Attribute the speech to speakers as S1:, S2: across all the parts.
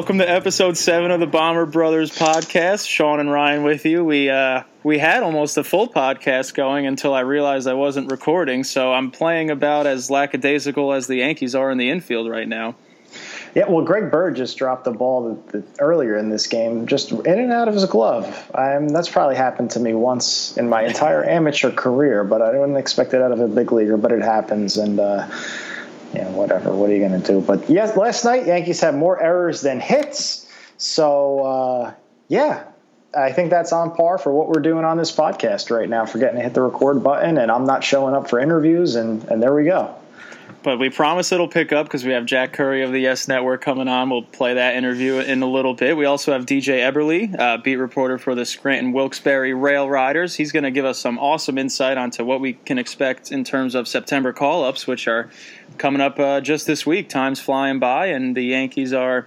S1: Welcome to episode seven of the Bomber Brothers podcast. Sean and Ryan with you. We uh, we had almost a full podcast going until I realized I wasn't recording. So I'm playing about as lackadaisical as the Yankees are in the infield right now.
S2: Yeah, well, Greg Bird just dropped the ball the, the, earlier in this game, just in and out of his glove. Um, that's probably happened to me once in my entire amateur career, but I didn't expect it out of a big leaguer. But it happens, and uh, know, whatever. What are you going to do? But yes, last night Yankees had more errors than hits. So uh, yeah, I think that's on par for what we're doing on this podcast right now. Forgetting to hit the record button, and I'm not showing up for interviews, and and there we go.
S1: But we promise it'll pick up because we have Jack Curry of the Yes Network coming on. We'll play that interview in a little bit. We also have DJ Eberle, uh, beat reporter for the Scranton Wilkes-Barre Rail Riders. He's going to give us some awesome insight onto what we can expect in terms of September call-ups, which are coming up uh, just this week. Time's flying by, and the Yankees are,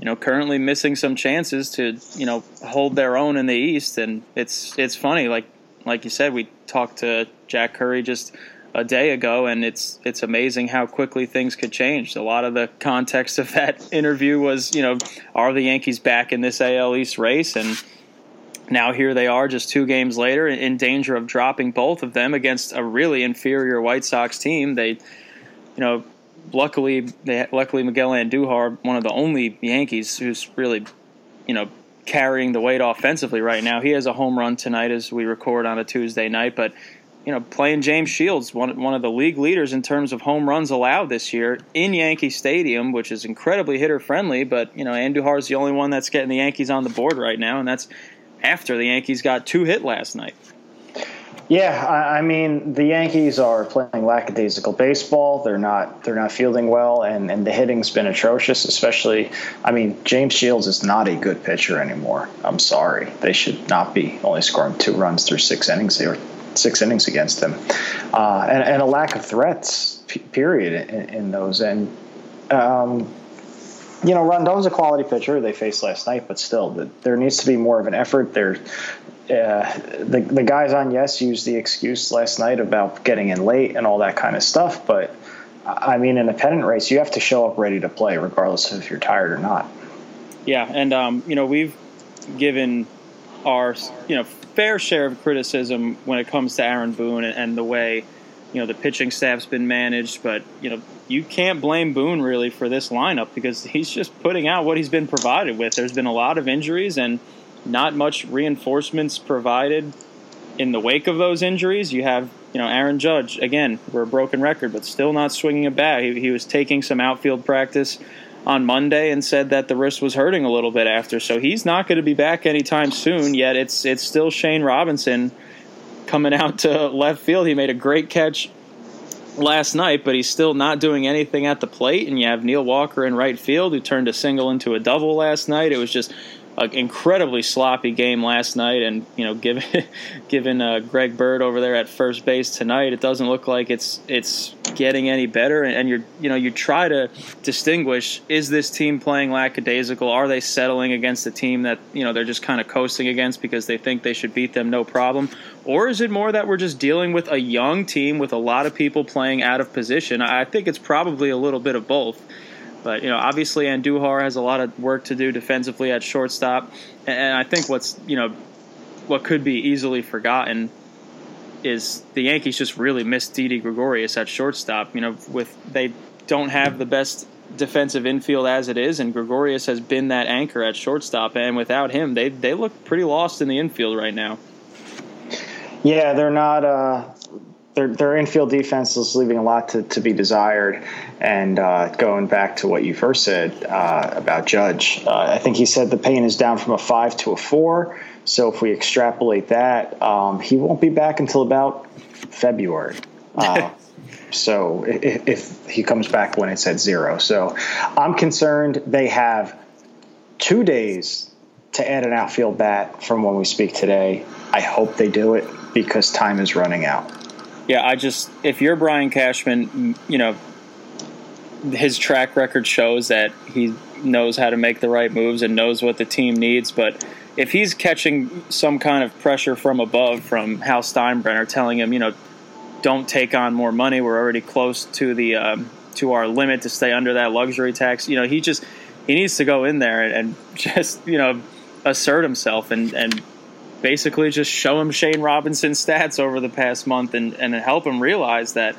S1: you know, currently missing some chances to, you know, hold their own in the East. And it's it's funny, like like you said, we talked to Jack Curry just a day ago, and it's it's amazing how quickly things could change. A lot of the context of that interview was, you know, are the Yankees back in this AL East race? And now here they are, just two games later, in danger of dropping both of them against a really inferior White Sox team. They, you know, luckily they luckily Miguel Andujar, one of the only Yankees who's really, you know, carrying the weight offensively right now. He has a home run tonight as we record on a Tuesday night, but you know, playing James Shields, one one of the league leaders in terms of home runs allowed this year in Yankee Stadium, which is incredibly hitter friendly. But you know, Andujar is the only one that's getting the Yankees on the board right now, and that's after the Yankees got two hit last night.
S2: Yeah, I, I mean the Yankees are playing lackadaisical baseball. They're not they're not fielding well, and, and the hitting's been atrocious. Especially, I mean James Shields is not a good pitcher anymore. I'm sorry, they should not be only scoring two runs through six innings. They were six innings against them, uh, and, and, a lack of threats. Period in, in those, and um, you know Rondon's a quality pitcher. They faced last night, but still, the, there needs to be more of an effort. There, uh, the the guys on Yes used the excuse last night about getting in late and all that kind of stuff, but. I mean, in a pennant race, you have to show up ready to play, regardless of if you're tired or not.
S1: Yeah, and um, you know we've given our you know fair share of criticism when it comes to Aaron Boone and, and the way you know the pitching staff's been managed, but you know you can't blame Boone really for this lineup because he's just putting out what he's been provided with. There's been a lot of injuries and not much reinforcements provided in the wake of those injuries. You have you know Aaron Judge again, we're a broken record, but still not swinging a bat. He, he was taking some outfield practice on Monday and said that the wrist was hurting a little bit after. So he's not going to be back anytime soon. Yet it's it's still Shane Robinson coming out to left field. He made a great catch last night, but he's still not doing anything at the plate. And you have Neil Walker in right field who turned a single into a double last night. It was just an incredibly sloppy game last night, and you know, given given uh, Greg Bird over there at first base tonight, it doesn't look like it's it's getting any better. And, and you're you know you try to distinguish: is this team playing lackadaisical? Are they settling against a team that you know they're just kind of coasting against because they think they should beat them no problem? Or is it more that we're just dealing with a young team with a lot of people playing out of position? I think it's probably a little bit of both. But you know, obviously Andujar has a lot of work to do defensively at shortstop, and I think what's you know what could be easily forgotten is the Yankees just really missed Didi Gregorius at shortstop. You know, with they don't have the best defensive infield as it is, and Gregorius has been that anchor at shortstop, and without him, they they look pretty lost in the infield right now.
S2: Yeah, they're not. Uh, their, their infield defense is leaving a lot to, to be desired. And uh, going back to what you first said uh, about Judge, uh, I think he said the pain is down from a five to a four. So if we extrapolate that, um, he won't be back until about February. Uh, so if, if he comes back when it's at zero. So I'm concerned they have two days to add an outfield bat from when we speak today. I hope they do it because time is running out.
S1: Yeah, I just if you're Brian Cashman, you know, his track record shows that he knows how to make the right moves and knows what the team needs, but if he's catching some kind of pressure from above from Hal Steinbrenner telling him, you know, don't take on more money, we're already close to the um, to our limit to stay under that luxury tax. You know, he just he needs to go in there and, and just you know assert himself and and basically just show him Shane Robinson's stats over the past month and, and help him realize that,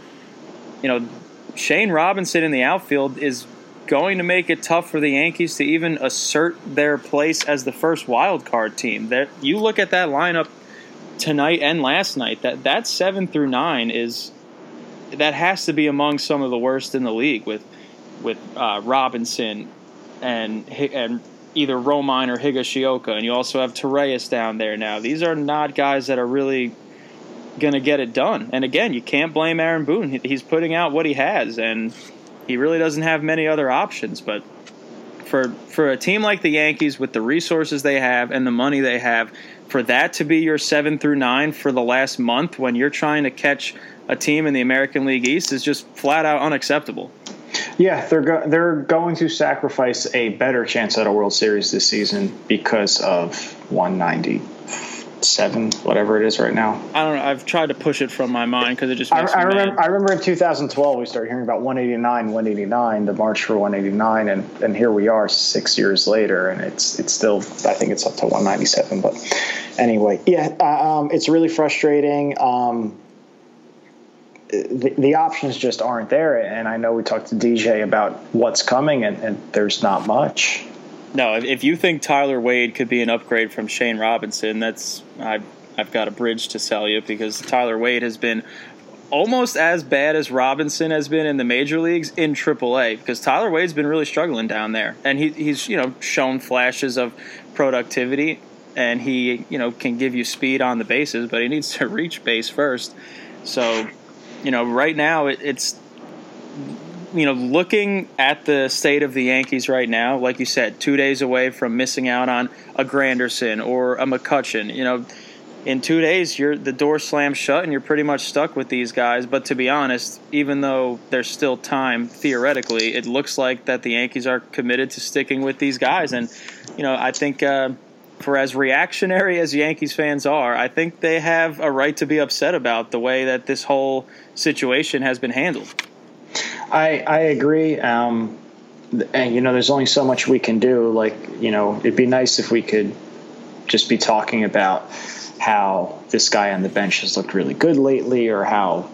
S1: you know, Shane Robinson in the outfield is going to make it tough for the Yankees to even assert their place as the first wild card team. That you look at that lineup tonight and last night, that that seven through nine is that has to be among some of the worst in the league with with uh, Robinson and and either Romine or Higashioka, and you also have Torreyes down there now. These are not guys that are really going to get it done. And again, you can't blame Aaron Boone. He's putting out what he has, and he really doesn't have many other options. But for for a team like the Yankees, with the resources they have and the money they have, for that to be your seven through nine for the last month when you're trying to catch a team in the American League East is just flat out unacceptable.
S2: Yeah, they're go- they're going to sacrifice a better chance at a World Series this season because of 197, whatever it is right now.
S1: I don't know. I've tried to push it from my mind because it just.
S2: I, I remember. I remember in 2012 we started hearing about 189, 189, the March for 189, and and here we are six years later, and it's it's still. I think it's up to 197, but anyway, yeah, uh, um, it's really frustrating. Um, the, the, options just aren't there. And I know we talked to DJ about what's coming, and, and there's not much.
S1: No, if you think Tyler Wade could be an upgrade from Shane Robinson, that's I've, I've got a bridge to sell you because Tyler Wade has been almost as bad as Robinson has been in the major leagues in AAA because Tyler Wade's been really struggling down there, and he, he's you know shown flashes of productivity, and he you know can give you speed on the bases, but he needs to reach base first. So you know, right now it, it's you know, looking at the state of the Yankees right now, like you said, two days away from missing out on a Granderson or a McCutchen, you know, in two days you're the door slams shut and you're pretty much stuck with these guys. But to be honest, even though there's still time theoretically, it looks like that the Yankees are committed to sticking with these guys. And you know, I think uh, for as reactionary as Yankees fans are, I think they have a right to be upset about the way that this whole situation has been handled.
S2: I I agree. Um, and you know, there's only so much we can do. Like you know, it'd be nice if we could just be talking about how this guy on the bench has looked really good lately, or how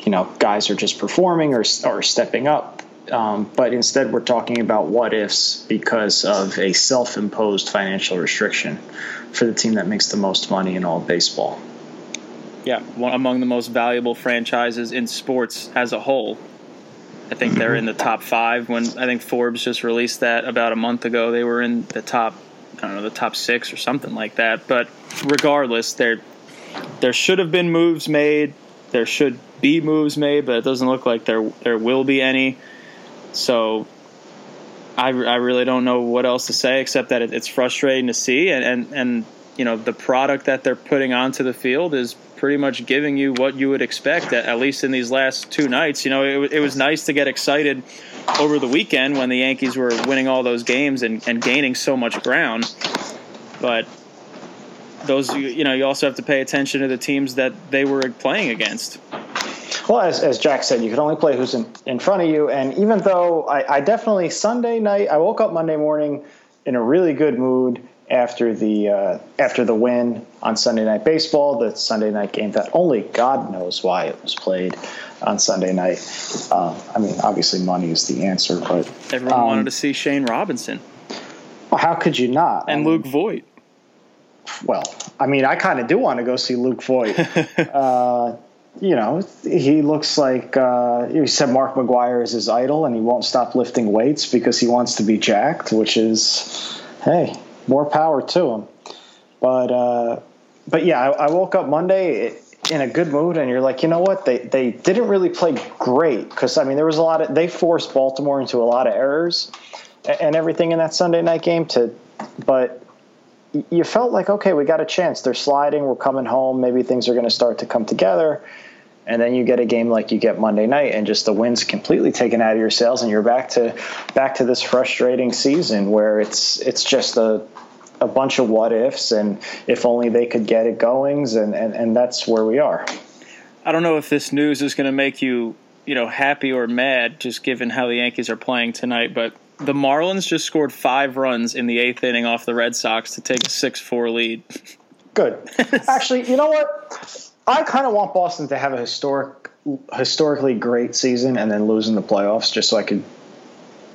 S2: you know guys are just performing or or stepping up. Um, but instead, we're talking about what ifs because of a self imposed financial restriction for the team that makes the most money in all baseball.
S1: Yeah, one, among the most valuable franchises in sports as a whole. I think they're in the top five. When I think Forbes just released that about a month ago, they were in the top, I don't know, the top six or something like that. But regardless, there there should have been moves made. There should be moves made, but it doesn't look like there there will be any. So I, I really don't know what else to say except that it, it's frustrating to see, and, and and you know the product that they're putting onto the field is pretty much giving you what you would expect at, at least in these last two nights. You know, it, it was nice to get excited over the weekend when the Yankees were winning all those games and, and gaining so much ground, but those you know you also have to pay attention to the teams that they were playing against.
S2: Well, as, as Jack said, you can only play who's in, in front of you. And even though I, I definitely Sunday night, I woke up Monday morning in a really good mood after the uh, after the win on Sunday Night Baseball, the Sunday night game that only God knows why it was played on Sunday night. Uh, I mean, obviously, money is the answer, but
S1: everyone um, wanted to see Shane Robinson.
S2: Well, how could you not?
S1: And I mean, Luke Voit.
S2: Well, I mean, I kind of do want to go see Luke Voit. uh, you know, he looks like uh, he said Mark McGwire is his idol, and he won't stop lifting weights because he wants to be jacked. Which is, hey, more power to him. But uh, but yeah, I, I, woke up Monday in a good mood, and you're like, you know what? They they didn't really play great because I mean there was a lot of they forced Baltimore into a lot of errors and everything in that Sunday night game. To but you felt like okay, we got a chance. They're sliding. We're coming home. Maybe things are going to start to come together. And then you get a game like you get Monday night, and just the wind's completely taken out of your sails, and you're back to back to this frustrating season where it's it's just a a bunch of what ifs and if only they could get it goings and, and, and that's where we are.
S1: I don't know if this news is going to make you, you know, happy or mad just given how the Yankees are playing tonight, but the Marlins just scored five runs in the eighth inning off the Red Sox to take a six-four lead.
S2: Good. Actually, you know what? I kind of want Boston to have a historic, historically great season and then lose in the playoffs, just so I could,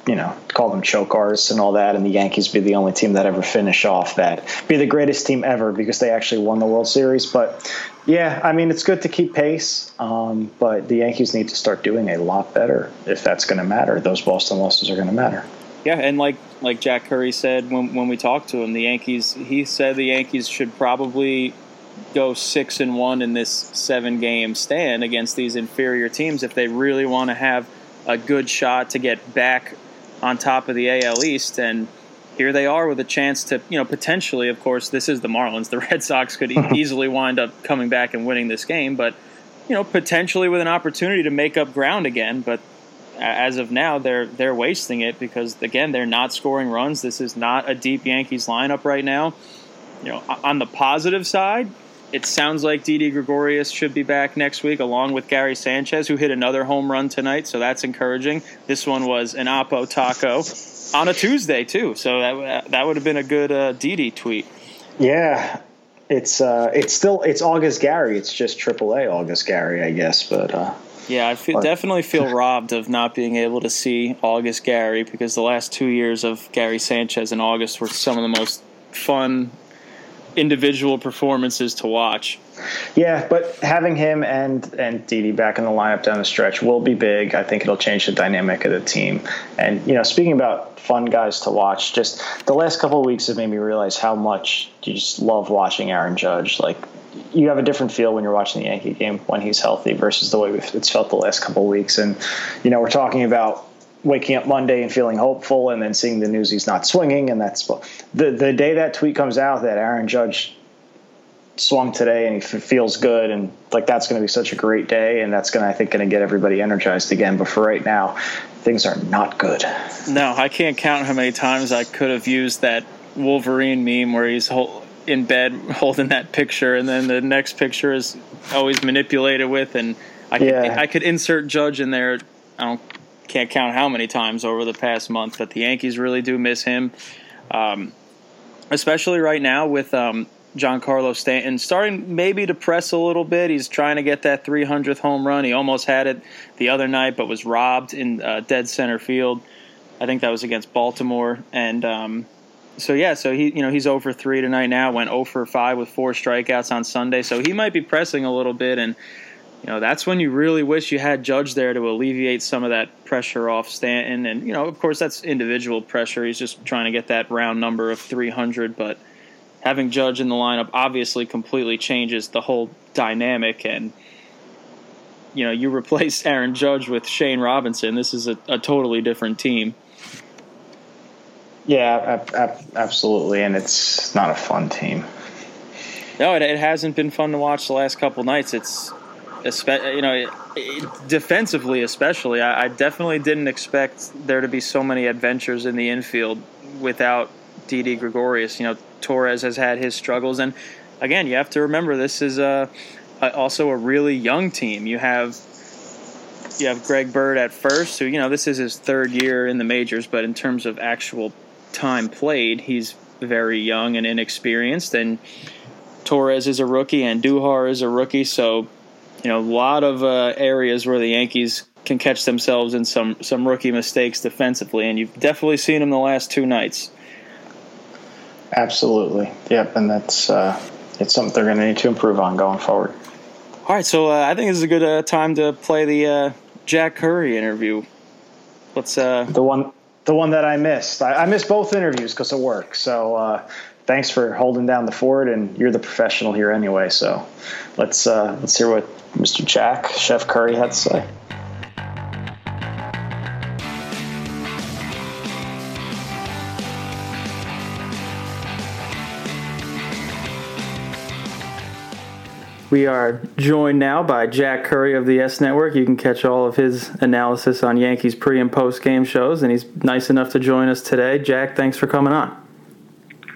S2: you know, call them choke artists and all that, and the Yankees be the only team that ever finish off that, be the greatest team ever because they actually won the World Series. But yeah, I mean, it's good to keep pace, um, but the Yankees need to start doing a lot better if that's going to matter. Those Boston losses are going to matter.
S1: Yeah, and like like Jack Curry said when when we talked to him, the Yankees. He said the Yankees should probably go six and one in this seven game stand against these inferior teams if they really want to have a good shot to get back on top of the AL East and here they are with a chance to, you know, potentially, of course, this is the Marlins. The Red Sox could easily wind up coming back and winning this game, but, you know, potentially with an opportunity to make up ground again. But as of now, they're they're wasting it because again, they're not scoring runs. This is not a deep Yankees lineup right now. You know, on the positive side, it sounds like Didi Gregorius should be back next week, along with Gary Sanchez, who hit another home run tonight. So that's encouraging. This one was an Oppo taco on a Tuesday too. So that that would have been a good uh, Didi tweet.
S2: Yeah, it's uh, it's still it's August Gary. It's just AAA August Gary, I guess. But uh,
S1: yeah, I feel, definitely feel robbed of not being able to see August Gary because the last two years of Gary Sanchez in August were some of the most fun individual performances to watch.
S2: Yeah, but having him and and Didi back in the lineup down the stretch will be big. I think it'll change the dynamic of the team. And you know, speaking about fun guys to watch, just the last couple of weeks have made me realize how much you just love watching Aaron Judge. Like you have a different feel when you're watching the Yankee game when he's healthy versus the way it's felt the last couple of weeks. And you know, we're talking about waking up Monday and feeling hopeful, and then seeing the news he's not swinging, and that's the the day that tweet comes out that Aaron Judge swung today and he f- feels good, and like that's going to be such a great day, and that's going to I think going to get everybody energized again. But for right now, things are not good.
S1: No, I can't count how many times I could have used that Wolverine meme where he's in bed holding that picture, and then the next picture is always manipulated with, and I could, yeah. I could insert Judge in there. I don't can't count how many times over the past month, but the Yankees really do miss him, um, especially right now with um, Giancarlo Stanton starting maybe to press a little bit. He's trying to get that 300th home run. He almost had it the other night, but was robbed in uh, dead center field. I think that was against Baltimore, and um, so yeah, so he you know he's over three tonight now. Went 0 for five with four strikeouts on Sunday, so he might be pressing a little bit and you know that's when you really wish you had Judge there to alleviate some of that pressure off Stanton. And you know, of course, that's individual pressure. He's just trying to get that round number of 300. But having Judge in the lineup obviously completely changes the whole dynamic. And you know, you replace Aaron Judge with Shane Robinson. This is a, a totally different team.
S2: Yeah, absolutely, and it's not a fun team.
S1: No, it, it hasn't been fun to watch the last couple nights. It's you know, defensively especially, I, I definitely didn't expect there to be so many adventures in the infield without Didi Gregorius. You know, Torres has had his struggles, and again, you have to remember this is a, a, also a really young team. You have you have Greg Bird at first, who you know this is his third year in the majors, but in terms of actual time played, he's very young and inexperienced, and Torres is a rookie, and Duhar is a rookie, so you know, a lot of uh, areas where the Yankees can catch themselves in some some rookie mistakes defensively, and you've definitely seen them the last two nights.
S2: Absolutely, yep, and that's uh, it's something they're going to need to improve on going forward.
S1: All right, so uh, I think this is a good uh, time to play the uh, Jack Curry interview. Let's uh,
S2: the one the one that I missed. I, I missed both interviews because of work. So uh, thanks for holding down the fort, and you're the professional here anyway. So let's uh, let's hear what Mr. Jack Chef Curry had to say.
S1: We are joined now by Jack Curry of the YES Network. You can catch all of his analysis on Yankees pre and post game shows, and he's nice enough to join us today. Jack, thanks for coming on.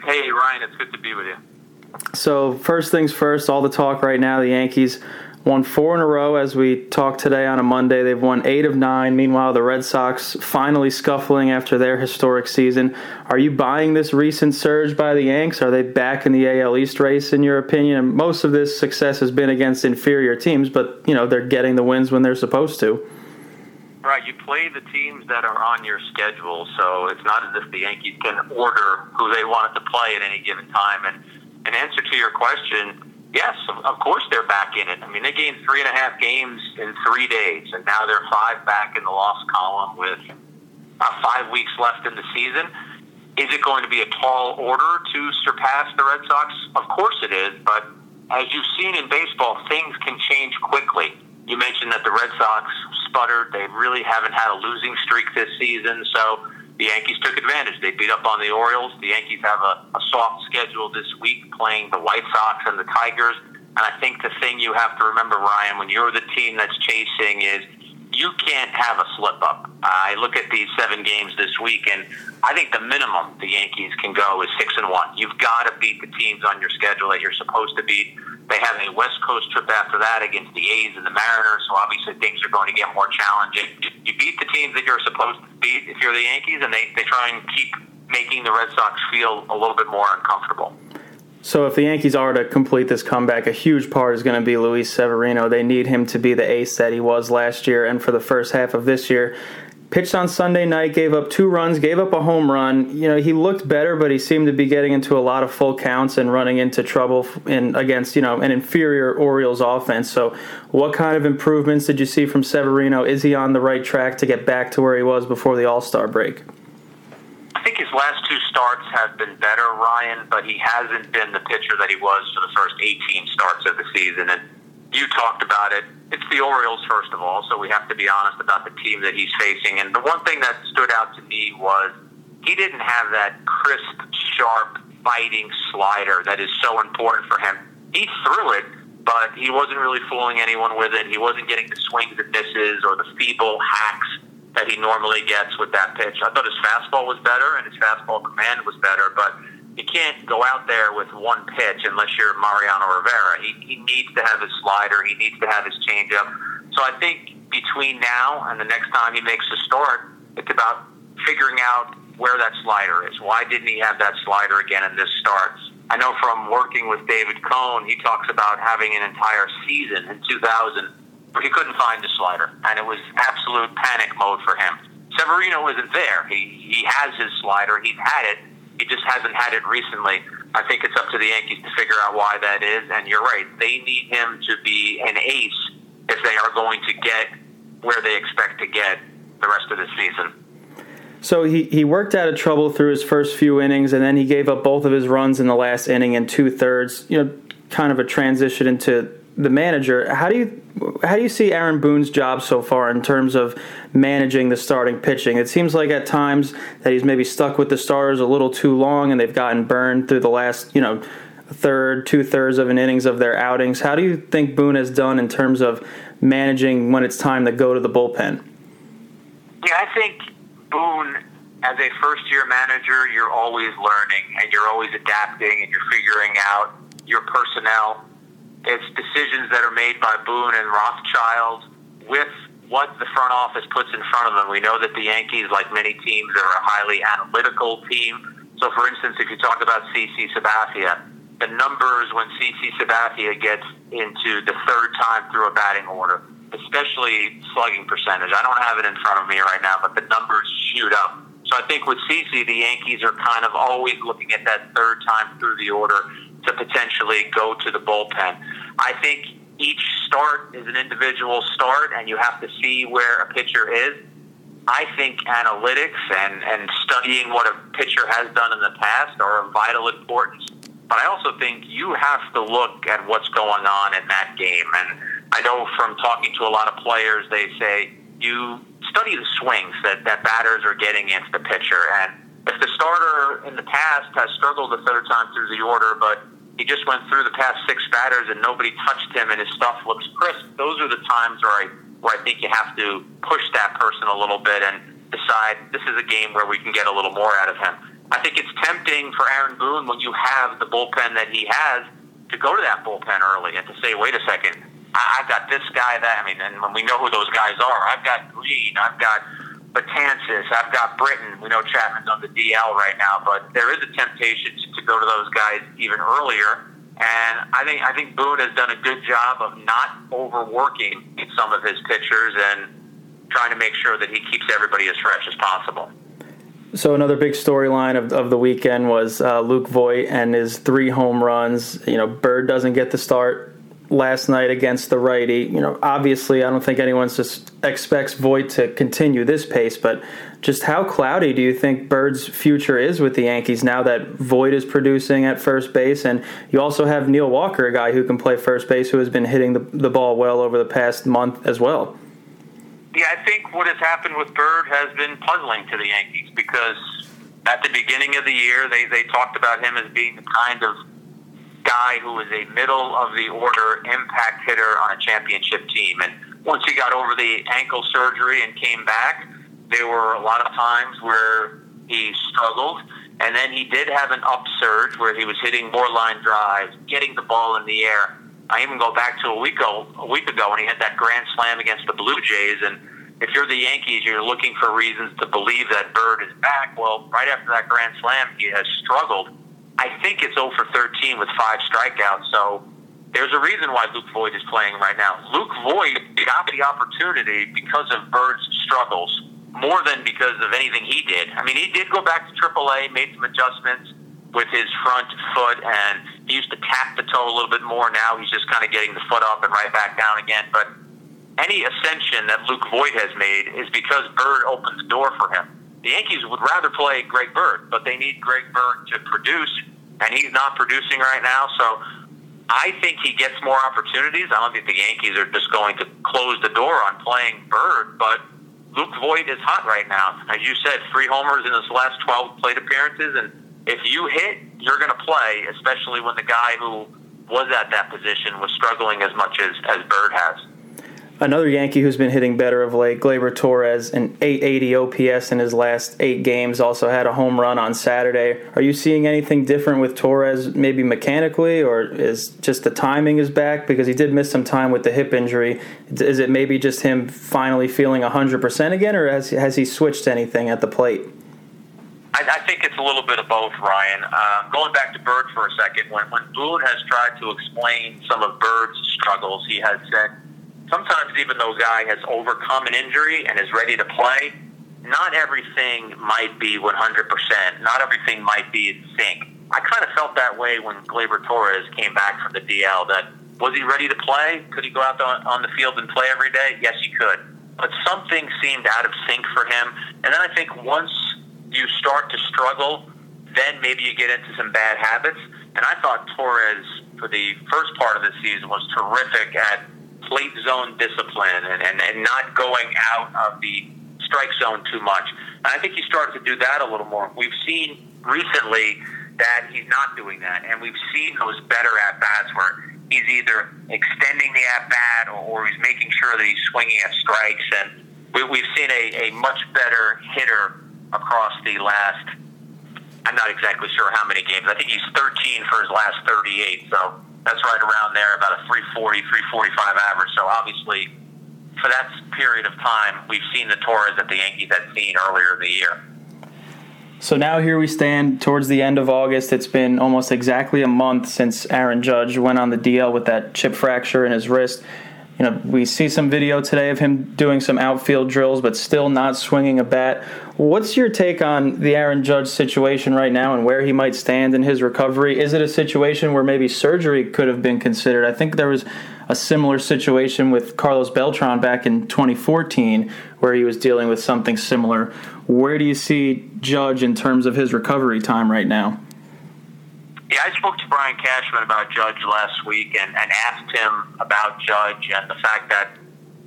S3: Hey, Ryan, it's good to be with you.
S1: So, first things first, all the talk right now the Yankees won four in a row as we talk today on a Monday. They've won eight of nine. Meanwhile, the Red Sox finally scuffling after their historic season. Are you buying this recent surge by the Yanks? Are they back in the AL East race, in your opinion? And most of this success has been against inferior teams, but you know they're getting the wins when they're supposed to.
S3: Right, you play the teams that are on your schedule, so it's not as if the Yankees can order who they want to play at any given time. And in answer to your question, yes, of course they're back in it. I mean, they gained three and a half games in three days, and now they're five back in the loss column with uh, five weeks left in the season. Is it going to be a tall order to surpass the Red Sox? Of course it is, but as you've seen in baseball, things can change quickly. You mentioned that the Red Sox sputtered. They really haven't had a losing streak this season, so the Yankees took advantage. They beat up on the Orioles. The Yankees have a, a soft schedule this week, playing the White Sox and the Tigers. And I think the thing you have to remember, Ryan, when you're the team that's chasing, is you can't have a slip up. I look at these seven games this week, and I think the minimum the Yankees can go is six and one. You've got to beat the teams on your schedule that you're supposed to beat. They have a West Coast trip after that against the A's and the Mariners, so obviously things are going to get more challenging. You beat the teams that you're supposed to beat if you're the Yankees, and they, they try and keep making the Red Sox feel a little bit more uncomfortable.
S1: So if the Yankees are to complete this comeback, a huge part is going to be Luis Severino. They need him to be the ace that he was last year and for the first half of this year pitched on Sunday night, gave up two runs, gave up a home run. You know, he looked better, but he seemed to be getting into a lot of full counts and running into trouble in against, you know, an inferior Orioles offense. So, what kind of improvements did you see from Severino? Is he on the right track to get back to where he was before the All-Star break?
S3: Think his last two starts have been better, Ryan, but he hasn't been the pitcher that he was for the first 18 starts of the season. And you talked about it. It's the Orioles, first of all, so we have to be honest about the team that he's facing. And the one thing that stood out to me was he didn't have that crisp, sharp, biting slider that is so important for him. He threw it, but he wasn't really fooling anyone with it. He wasn't getting the swings and misses or the feeble hacks that he normally gets with that pitch. I thought his fastball was better and his fastball command was better, but you can't go out there with one pitch unless you're Mariano Rivera. He, he needs to have his slider. He needs to have his changeup. So I think between now and the next time he makes a start, it's about figuring out where that slider is. Why didn't he have that slider again in this start? I know from working with David Cone, he talks about having an entire season in 2000 where he couldn't find the slider, and it was absolute panic mode for him. Severino isn't there. He he has his slider. He's had it he just hasn't had it recently. I think it's up to the Yankees to figure out why that is. And you're right; they need him to be an ace if they are going to get where they expect to get the rest of the season.
S1: So he, he worked out of trouble through his first few innings, and then he gave up both of his runs in the last inning and two thirds. You know, kind of a transition into the manager. How do you how do you see Aaron Boone's job so far in terms of managing the starting pitching? It seems like at times that he's maybe stuck with the starters a little too long, and they've gotten burned through the last you know third, two thirds of an innings of their outings. How do you think Boone has done in terms of managing when it's time to go to the bullpen?
S3: Yeah, I think Boone, as a first year manager, you're always learning and you're always adapting and you're figuring out your personnel it's decisions that are made by Boone and Rothschild with what the front office puts in front of them. We know that the Yankees, like many teams, are a highly analytical team. So, for instance, if you talk about CC Sabathia, the numbers when CC Sabathia gets into the third time through a batting order, especially slugging percentage. I don't have it in front of me right now, but the numbers shoot up. So I think with CC, the Yankees are kind of always looking at that third time through the order to potentially go to the bullpen. I think each start is an individual start, and you have to see where a pitcher is. I think analytics and, and studying what a pitcher has done in the past are of vital importance. But I also think you have to look at what's going on in that game. And I know from talking to a lot of players, they say you study the swings that, that batters are getting against the pitcher. And if the starter in the past has struggled the third time through the order, but he just went through the past six batters and nobody touched him and his stuff looks crisp. Those are the times where I where I think you have to push that person a little bit and decide this is a game where we can get a little more out of him. I think it's tempting for Aaron Boone when you have the bullpen that he has to go to that bullpen early and to say, wait a second, I, I've got this guy, that. I mean, and when we know who those guys are, I've got Green, I've got Betances, I've got Britton. We know Chapman's on the DL right now, but there is a temptation to go to those guys even earlier. And I think I think Boone has done a good job of not overworking some of his pitchers and trying to make sure that he keeps everybody as fresh as possible.
S1: So another big storyline of, of the weekend was uh, Luke Voit and his three home runs. You know, Bird doesn't get the start last night against the righty. You know, obviously, I don't think anyone just expects Voit to continue this pace, but just how cloudy do you think Bird's future is with the Yankees now that Voit is producing at first base, and you also have Neil Walker, a guy who can play first base, who has been hitting the, the ball well over the past month as well.
S3: Yeah, I think what has happened with Bird has been puzzling to the Yankees because at the beginning of the year, they, they talked about him as being the kind of guy who was a middle of the order impact hitter on a championship team. And once he got over the ankle surgery and came back, there were a lot of times where he struggled. And then he did have an upsurge where he was hitting more line drives, getting the ball in the air. I even go back to a week ago, a week ago when he had that grand slam against the Blue Jays. And if you're the Yankees, you're looking for reasons to believe that Bird is back. Well, right after that grand slam, he has struggled I think it's 0 for 13 with five strikeouts. So there's a reason why Luke Voit is playing right now. Luke Voit got the opportunity because of Bird's struggles more than because of anything he did. I mean, he did go back to AAA, made some adjustments with his front foot, and he used to tap the toe a little bit more. Now he's just kind of getting the foot up and right back down again. But any ascension that Luke Voit has made is because Bird opened the door for him. The Yankees would rather play Greg Bird, but they need Greg Bird to produce, and he's not producing right now. So I think he gets more opportunities. I don't think the Yankees are just going to close the door on playing Bird, but Luke Voit is hot right now. As you said, three homers in his last 12 plate appearances, and if you hit, you're going to play, especially when the guy who was at that position was struggling as much as, as Bird has.
S1: Another Yankee who's been hitting better of late, Gleyber Torres, an 880 OPS in his last eight games, also had a home run on Saturday. Are you seeing anything different with Torres, maybe mechanically, or is just the timing is back? Because he did miss some time with the hip injury. Is it maybe just him finally feeling 100% again, or has, has he switched anything at the plate?
S3: I, I think it's a little bit of both, Ryan. Uh, going back to Bird for a second, when, when Boone has tried to explain some of Bird's struggles, he has said, sometimes even though a guy has overcome an injury and is ready to play, not everything might be 100%. Not everything might be in sync. I kind of felt that way when Gleyber Torres came back from the DL. That was he ready to play? Could he go out on, on the field and play every day? Yes, he could. But something seemed out of sync for him. And then I think once you start to struggle, then maybe you get into some bad habits. And I thought Torres for the first part of the season was terrific at plate zone discipline and, and, and not going out of the strike zone too much. And I think he started to do that a little more. We've seen recently that he's not doing that, and we've seen those better at bats where he's either extending the at bat or, or he's making sure that he's swinging at strikes. And we, we've seen a, a much better hitter across the last. I'm not exactly sure how many games. I think he's 13 for his last 38. So that's right around there, about a 340, 345 average. So obviously, for that period of time, we've seen the Torres that the Yankees had seen earlier in the year.
S1: So now here we stand towards the end of August. It's been almost exactly a month since Aaron Judge went on the DL with that chip fracture in his wrist. You know, we see some video today of him doing some outfield drills, but still not swinging a bat. What's your take on the Aaron Judge situation right now and where he might stand in his recovery? Is it a situation where maybe surgery could have been considered? I think there was a similar situation with Carlos Beltran back in 2014 where he was dealing with something similar. Where do you see Judge in terms of his recovery time right now?
S3: Yeah, I spoke to Brian Cashman about Judge last week and, and asked him about Judge and the fact that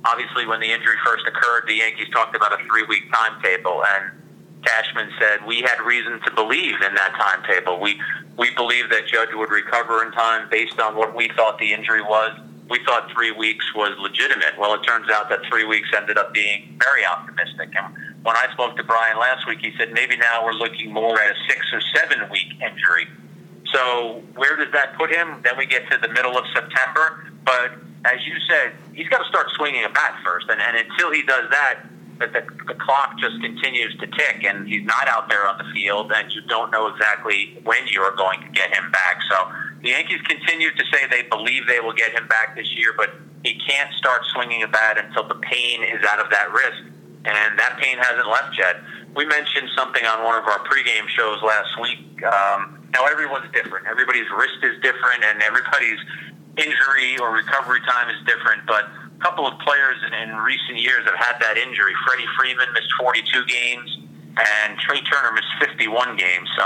S3: obviously when the injury first occurred, the Yankees talked about a three week timetable. And Cashman said we had reason to believe in that timetable. We we believed that Judge would recover in time based on what we thought the injury was. We thought three weeks was legitimate. Well, it turns out that three weeks ended up being very optimistic. And when I spoke to Brian last week, he said maybe now we're looking more at a six or seven week injury. So where does that put him? Then we get to the middle of September. But as you said, he's got to start swinging a bat first, and, and until he does that, the, the, the clock just continues to tick, and he's not out there on the field, and you don't know exactly when you are going to get him back. So the Yankees continue to say they believe they will get him back this year, but he can't start swinging a bat until the pain is out of that wrist, and that pain hasn't left yet. We mentioned something on one of our pregame shows last week. Um, now everyone's different. Everybody's wrist is different, and everybody's injury or recovery time is different. But a couple of players in, in recent years have had that injury. Freddie Freeman missed 42 games, and Trea Turner missed 51 games. So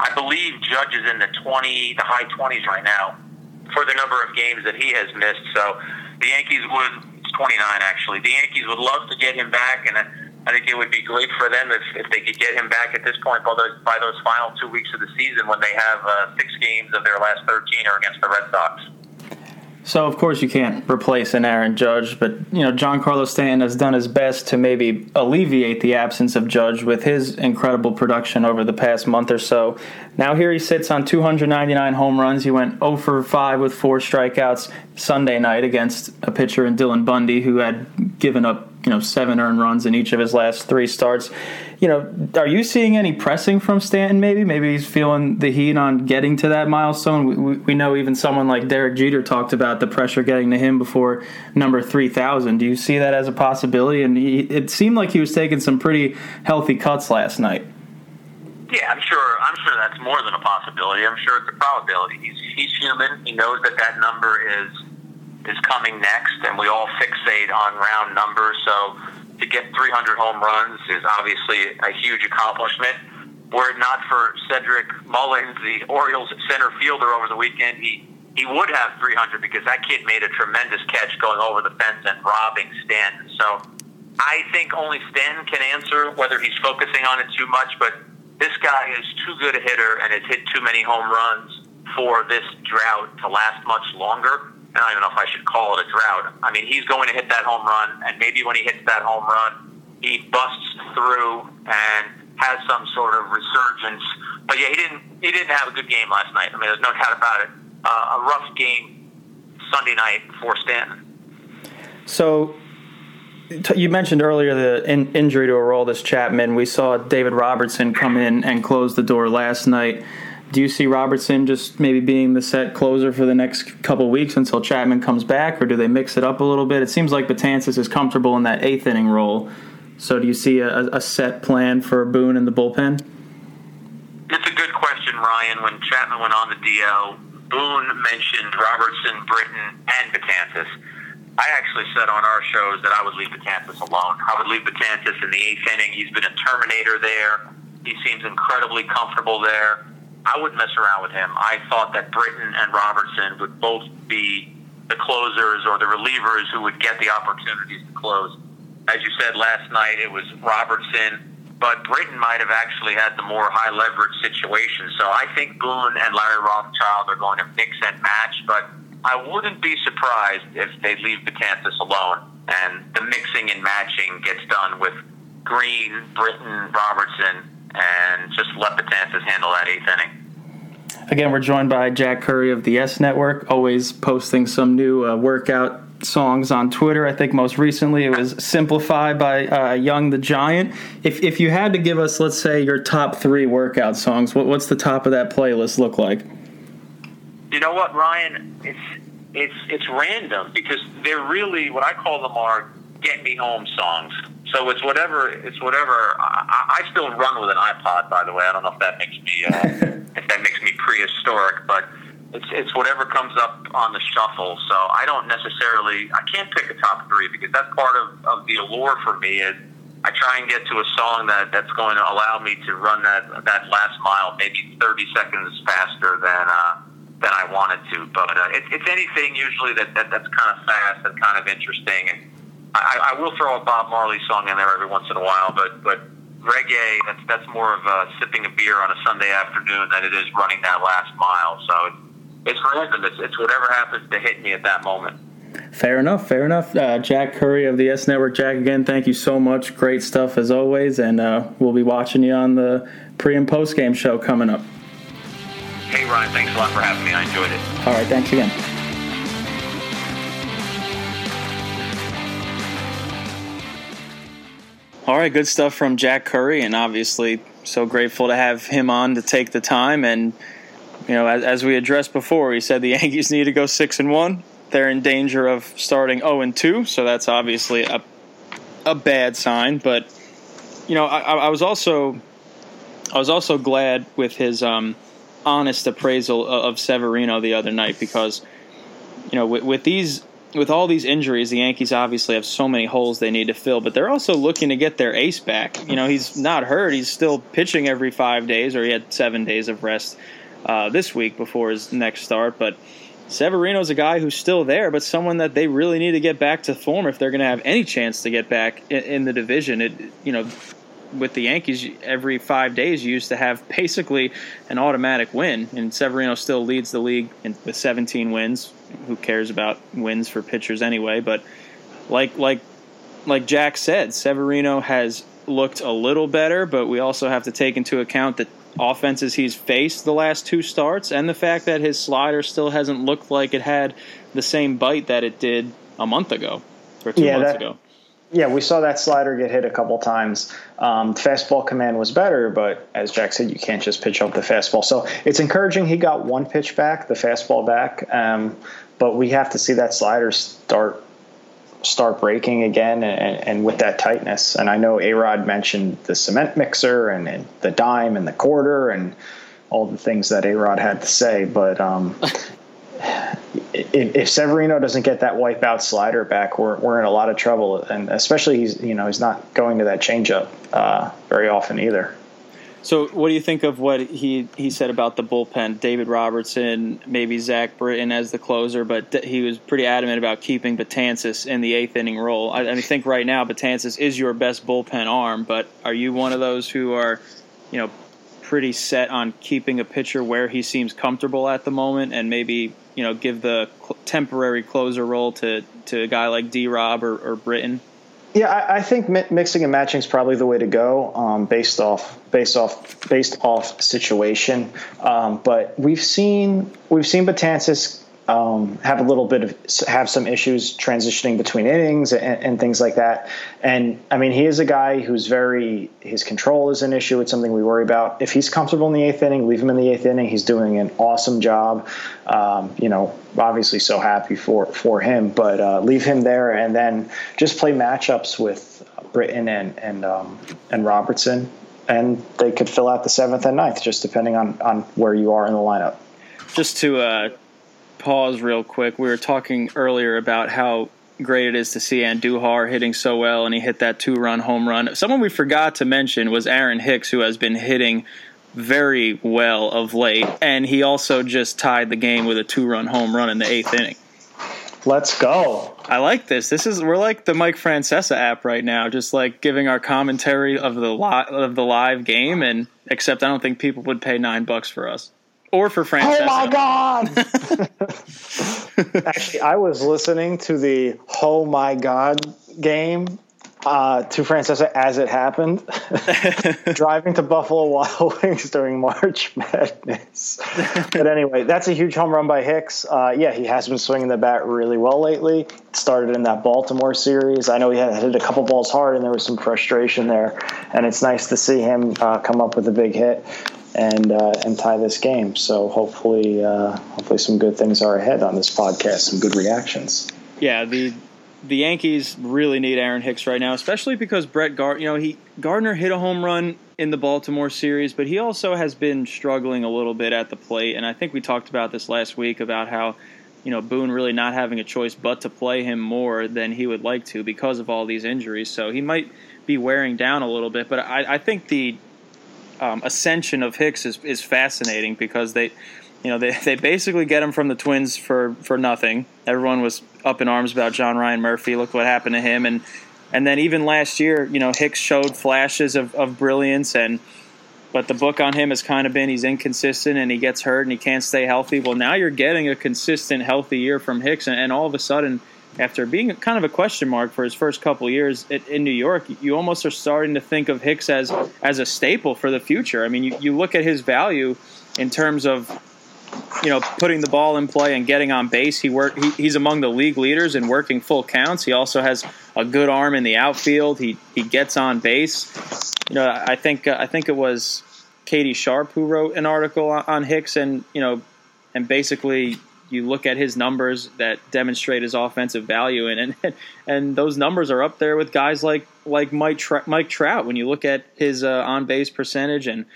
S3: I believe Judge is in the 20, the high 20s right now for the number of games that he has missed. So the Yankees would, it's 29 actually, the Yankees would love to get him back, and I think it would be great for them if, if they could get him back at this point by those, by those final two weeks of the season when they have uh, six games of their last 13 are against the Red Sox.
S1: So of course you can't replace an Aaron Judge, but you know Giancarlo Stanton has done his best to maybe alleviate the absence of Judge with his incredible production over the past month or so. Now here he sits on 299 home runs. He went 0 for 5 with four strikeouts Sunday night against a pitcher in Dylan Bundy who had given up you know seven earned runs in each of his last three starts. You know, are you seeing any pressing from Stanton? Maybe, maybe he's feeling the heat on getting to that milestone. We, we, know even someone like Derek Jeter talked about the pressure getting to him before number three thousand. Do you see that as a possibility? And he, it seemed like he was taking some pretty healthy cuts last night.
S3: Yeah, I'm sure. I'm sure that's more than a possibility. I'm sure it's a probability. He's he's human. He knows that that number is is coming next, and we all fixate on round numbers. So to get 300 home runs is obviously a huge accomplishment. Were it not for Cedric Mullins, the Orioles center fielder over the weekend, he he would have 300 because that kid made a tremendous catch going over the fence and robbing Stanton. So I think only Stanton can answer whether he's focusing on it too much, but this guy is too good a hitter and has hit too many home runs for this drought to last much longer. I don't even know if I should call it a drought. I mean, he's going to hit that home run, and maybe when he hits that home run, he busts through and has some sort of resurgence. But yeah, he didn't. He didn't have a good game last night. I mean, there's no doubt about it. Uh, a rough game Sunday night for Stanton.
S1: So you mentioned earlier the in- injury to Aroldis Chapman. We saw David Robertson come in and close the door last night do you see Robertson just maybe being the set closer for the next couple weeks until Chapman comes back, or do they mix it up a little bit? It seems like Betances is comfortable in that eighth inning role. So do you see a, a set plan for Boone in the bullpen?
S3: It's a good question, Ryan. When Chapman went on the DL, Boone mentioned Robertson, Britton, and Betances. I actually said on our shows that I would leave Betances alone. I would leave Betances in the eighth inning. He's been a Terminator there. He seems incredibly comfortable there. I wouldn't mess around with him. I thought that Britton and Robertson would both be the closers or the relievers who would get the opportunities to close. As you said last night, it was Robertson, but Britton might have actually had the more high leverage situation. So I think Boone and Larry Rothschild are going to mix and match, but I wouldn't be surprised if they leave Betances alone and the mixing and matching gets done with Green, Britton, Robertson, and just let Betances handle that eighth inning.
S1: Again, we're joined by Jack Curry of the YES Network, always posting some new uh, workout songs on Twitter. I think most recently it was "Simplify" by uh, Young the Giant. If if you had to give us, let's say, your top three workout songs, what, what's the top of that playlist look like?
S3: You know what, Ryan? It's it's it's random because they're really what I call them are get me home songs. So it's whatever. It's whatever. I, I still run with an iPod, by the way. I don't know if that makes me uh, if that makes me prehistoric, but it's it's whatever comes up on the shuffle. So I don't necessarily. I can't pick a top three because that's part of, of the allure for me. Is I try and get to a song that that's going to allow me to run that that last mile maybe 30 seconds faster than. Uh, than I wanted to, but uh, it, it's anything usually that, that that's kind of fast and kind of interesting, and I, I will throw a Bob Marley song in there every once in a while, but but reggae that's that's more of uh, sipping a beer on a Sunday afternoon than it is running that last mile. So it's, it's random. It's, it's whatever happens to hit me at that moment.
S1: Fair enough. Fair enough. Uh, Jack Curry of the YES Network. Jack, again, thank you so much. Great stuff as always, and uh, we'll be watching you on the pre and post game show coming up.
S3: Hey Ryan, thanks a lot for having me. I enjoyed it.
S1: All right, thanks again. All right, good stuff from Jack Curry, and obviously so grateful to have him on to take the time. And you know, as, as we addressed before, he said the Yankees need to go six and one. They're in danger of starting zero oh and two, so that's obviously a a bad sign. But you know, I, I was also I was also glad with his um, honest appraisal of Severino the other night because you know with, with these with all these injuries, the Yankees obviously have so many holes they need to fill, but they're also looking to get their ace back. You know, he's not hurt; he's still pitching every five days, or he had seven days of rest uh, this week before his next start. But Severino's a guy who's still there, but someone that they really need to get back to form if they're going to have any chance to get back in, in the division. It, you know, with the Yankees, every five days you used to have basically an automatic win, and Severino still leads the league in, with 17 wins. Who cares about wins for pitchers anyway? But like like like Jack said, Severino has looked a little better, but we also have to take into account the offenses he's faced the last two starts and the fact that his slider still hasn't looked like it had the same bite that it did a month ago or two yeah, months that, ago.
S2: Yeah, we saw that slider get hit a couple times. Um, fastball command was better, but as Jack said, you can't just pitch up the fastball. So it's encouraging he got one pitch back, the fastball back. Um, but we have to see that slider start start breaking again and, and with that tightness. And I know Arod mentioned the cement mixer and, and, the dime and the quarter and all the things that Arod had to say. But um, if, Severino doesn't get that wipeout slider back, we're, we're in a lot of trouble. And especially he's, you know, he's not going to that changeup uh, very often either.
S1: So, what do you think of what he, he said about the bullpen? David Robertson, maybe Zach Britton as the closer, but he was pretty adamant about keeping Betances in the eighth inning role. I, I think right now Betances is your best bullpen arm, but are you one of those who are, you know, pretty set on keeping a pitcher where he seems comfortable at the moment, and maybe you know give the cl- temporary closer role to to a guy like D Rob or, or Britton?
S2: Yeah, I, I, think mi- mixing and matching is probably the way to go, um, based off based off based off situation. Um, but we've seen we've seen Betances um, have a little bit of have some issues transitioning between innings and, and, things like that. And I mean, he is a guy who's very his control is an issue. It's something we worry about. If he's comfortable in the eighth inning, leave him in the eighth inning. He's doing an awesome job. Um, you know, obviously so happy for for him, but uh, leave him there and then just play matchups with Britton and and um, and Robertson, and they could fill out the seventh and ninth, just depending on on where you are in the lineup.
S1: Just to uh, pause real quick. We were talking earlier about how great it is to see Andujar hitting so well, and he hit that two run home run. Someone we forgot to mention was Aaron Hicks, who has been hitting very well of late, and he also just tied the game with a two run home run in the eighth inning.
S2: Let's go.
S1: I like this. This is we're like the Mike Francesa app right now, just like giving our commentary of the li- of the live game, and except I don't think people would pay nine bucks for us or for Francesa.
S2: Oh my god! Actually, I was listening to the "Oh my god" game uh, to Francesa as it happened, driving to Buffalo Wild Wings during March Madness. but anyway, that's a huge home run by Hicks. Uh, yeah, he has been swinging the bat really well lately. started in that Baltimore series. I know he had hit a couple balls hard, and there was some frustration there. And it's nice to see him uh, come up with a big hit and uh, and tie this game. So hopefully, uh, hopefully, some good things are ahead on this podcast. Some good reactions.
S1: Yeah, the the Yankees really need Aaron Hicks right now, especially because Brett Gard. You know, he Gardner hit a home run in the Baltimore series, but he also has been struggling a little bit at the plate. And I think we talked about this last week about how. You know, Boone really not having a choice but to play him more than he would like to because of all these injuries. So he might be wearing down a little bit. But I, I think the um, ascension of Hicks is, is fascinating because they, you know, they, they basically get him from the Twins for, for nothing. Everyone was up in arms about John Ryan Murphy. Look what happened to him, and and then even last year, you know, Hicks showed flashes of, of brilliance, and but the book on him has kind of been he's inconsistent and he gets hurt and he can't stay healthy. Well, now you're getting a consistent, healthy year from Hicks, and, and all of a sudden after being kind of a question mark for his first couple years in New York, you almost are starting to think of Hicks as as a staple for the future. I mean, you, you look at his value in terms of you know, putting the ball in play and getting on base. He work. He, he's among the league leaders in working full counts. He also has a good arm in the outfield. He he gets on base. You know, I think uh, I think it was Katie Sharp who wrote an article on Hicks, and you know, and basically you look at his numbers that demonstrate his offensive value, and and, and those numbers are up there with guys like like Mike Mike Trout. When you look at his uh, on base percentage and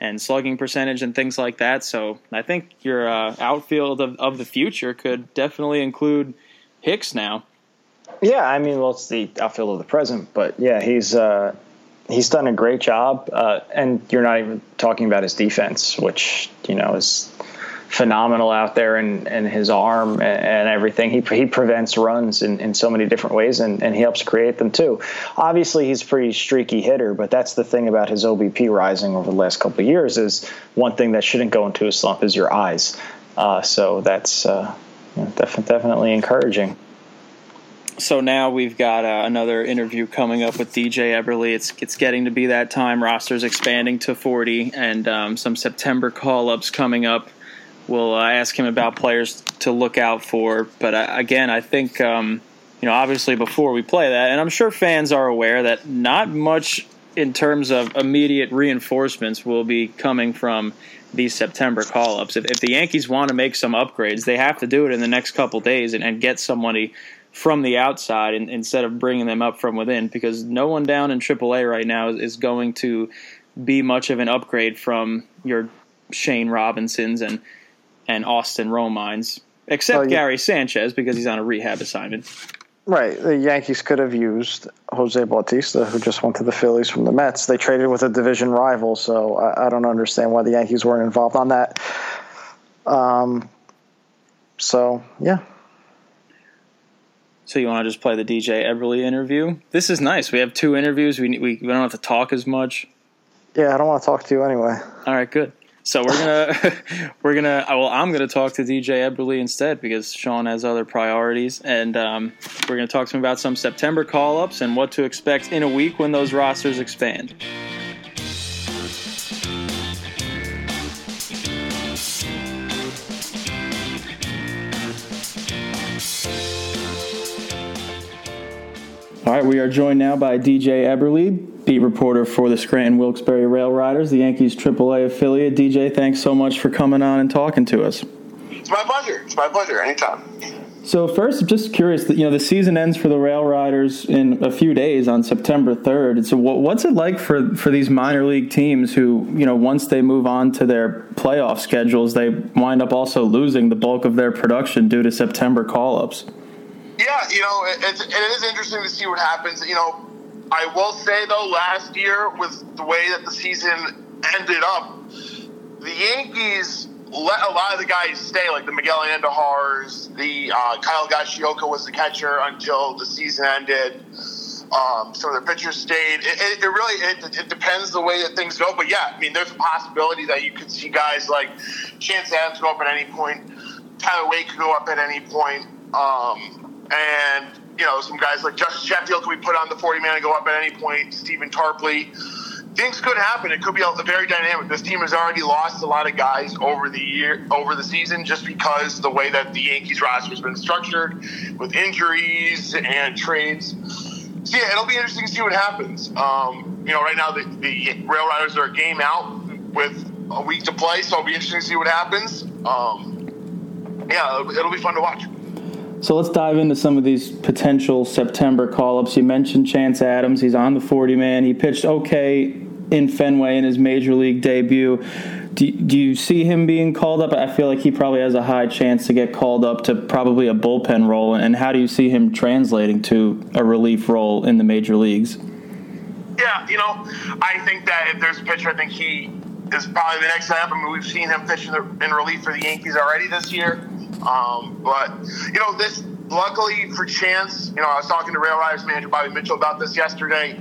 S1: and slugging percentage and things like that, so I think your uh, outfield of, of the future could definitely include Hicks now.
S2: Yeah, I mean, well, it's the outfield of the present, but yeah, he's uh, he's done a great job, uh, and you're not even talking about his defense, which you know is phenomenal out there and, and his arm and, everything. He, he prevents runs in, in so many different ways and, and he helps create them too. Obviously, he's a pretty streaky hitter, but that's the thing about his OBP rising over the last couple of years is one thing that shouldn't go into a slump is your eyes. Uh, so that's uh, definitely, definitely encouraging.
S1: So now we've got uh, another interview coming up with DJ Eberle. It's it's getting to be that time. Rosters expanding to 40, and um, some September call ups coming up we'll uh, ask him about players to look out for. But uh, again, I think um, you know obviously before we play that, and I'm sure fans are aware that not much in terms of immediate reinforcements will be coming from these September call ups. If, if, the Yankees want to make some upgrades, they have to do it in the next couple days and, and, get somebody from the outside in, instead of bringing them up from within because no one down in AAA right now is, is going to be much of an upgrade from your Shane Robinsons and and Austin Romines, except well, Gary Sanchez because he's on a rehab assignment.
S2: Right. The Yankees could have used Jose Bautista, who just went to the Phillies from the Mets. They traded with a division rival, so I, I don't understand why the Yankees weren't involved on that. Um, so, yeah.
S1: So you want to just play the DJ Eberle interview? This is nice. We have two interviews. We, we, we don't have to talk as much.
S2: Yeah, I don't want to talk to you anyway.
S1: All right, good. So we're gonna we're gonna well I'm gonna talk to DJ Eberle instead because Sean has other priorities, and um, we're gonna talk to him about some September call ups and what to expect in a week when those rosters expand. All right, we are joined now by DJ Eberle, beat reporter for the Scranton Wilkes-Barre Rail Riders, the Yankees AAA affiliate. DJ, thanks so much for coming on and talking to us.
S4: It's my pleasure. It's my pleasure. Anytime.
S1: So first, just curious that you know the season ends for the Rail Riders in a few days on September 3rd. So what's it like for for these minor league teams who you know once they move on to their playoff schedules, they wind up also losing the bulk of their production due to September call ups.
S4: Yeah, you know, it, it is interesting to see what happens. You know, I will say though, last year with the way that the season ended up, the Yankees let a lot of the guys stay, like the Miguel Andujars, the uh, Kyle Higashioka was the catcher until the season ended. Um, some of the pitchers stayed. It, it, it really it, it, depends the way that things go, but yeah, I mean, there's a possibility that you could see guys like Chance Adams go up at any point, Tyler Wade could go up at any point, um, and you know, some guys like Justus Sheffield could be put on the 40 man and go up at any point. Stephen Tarpley. Things could happen. It could be a very dynamic. This team has already lost a lot of guys over the year, over the season, just because the way that the Yankees roster has been structured, with injuries and trades. So yeah, it'll be interesting to see what happens. Um, you know, right now the, the Rail Riders are a game out with a week to play, so it'll be interesting to see what happens. Um, yeah, it'll, it'll be fun to watch.
S1: So let's dive into some of these potential September call ups. You mentioned Chance Adams. He's on the 40 man. He pitched okay in Fenway in his major league debut. Do, do you see him being called up? I feel like he probably has a high chance to get called up to probably a bullpen role. And how do you see him translating to a relief role in the major leagues?
S4: Yeah, you know, I think that if there's a pitcher, I think he is probably the next step. I mean, we've seen him pitch in, the, in relief for the Yankees already this year. Um, but you know, this luckily for Chance, you know, I was talking to Rail Riders manager Bobby Mitchell about this yesterday.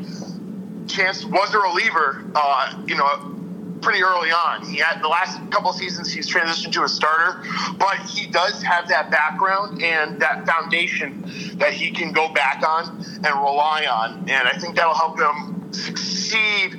S4: Chance was a reliever, uh, you know, pretty early on. He had the last couple seasons he's transitioned to a starter, but he does have that background and that foundation that he can go back on and rely on, and I think that'll help him succeed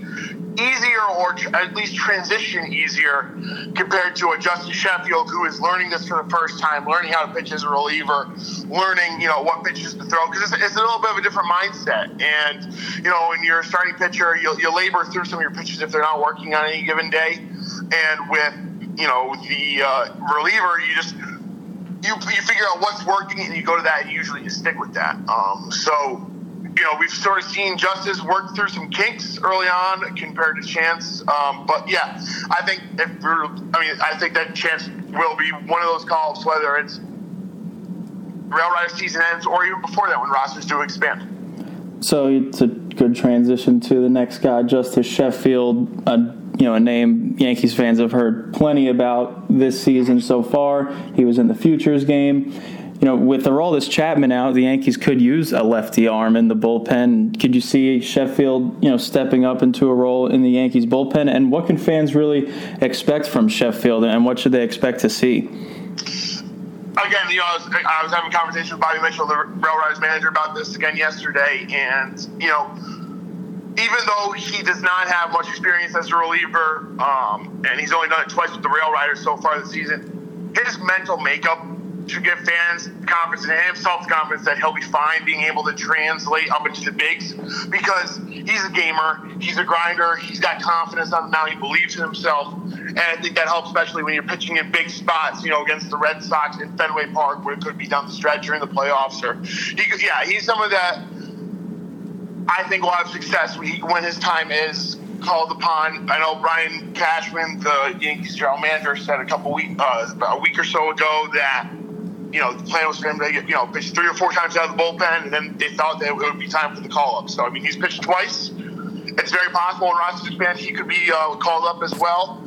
S4: easier or tr- at least transition easier compared to a Justus Sheffield who is learning this for the first time, learning how to pitch as a reliever, learning, you know, what pitches to throw. Because it's, it's, a little bit of a different mindset. And, you know, when you're a starting pitcher, you'll, you'll labor through some of your pitches if they're not working on any given day. And with, you know, the uh, reliever, you just, you, you figure out what's working and you go to that and usually you stick with that. Um, so, you know, we've sort of seen Justus work through some kinks early on compared to Chance. Um, but yeah, I think if we're, I mean, I think that Chance will be one of those calls, whether it's Rail Rider season ends or even before that when rosters do expand.
S1: So it's a good transition to the next guy, Justus Sheffield, a you know a name Yankees fans have heard plenty about this season so far. He was in the futures game you know, with Aroldis Chapman out, the Yankees could use a lefty arm in the bullpen. Could you see Sheffield, you know, stepping up into a role in the Yankees bullpen? And what can fans really expect from Sheffield, and what should they expect to see?
S4: Again, you know, I was, I was having a conversation with Bobby Mitchell, the Rail Riders manager, about this again yesterday, and you know, even though he does not have much experience as a reliever, um, and he's only done it twice with the Rail Riders so far this season, his mental makeup to give fans confidence and himself confidence that he'll be fine being able to translate up into the bigs because he's a gamer, he's a grinder, he's got confidence on mound, he believes in himself. And I think that helps, especially when you're pitching in big spots, you know, against the Red Sox in Fenway Park, where it could be down the stretch during the playoffs. Or, he, yeah, he's someone that I think will have success when, he, when his time is called upon. I know Brian Cashman, the Yankees general manager, said a couple week, uh, a week or so ago that you know, the plan was for him to, you know, pitch three or four times out of the bullpen, and then they thought that it would be time for the call up. So, I mean, he's pitched twice. It's very possible in rosters expand he could be uh, called up as well.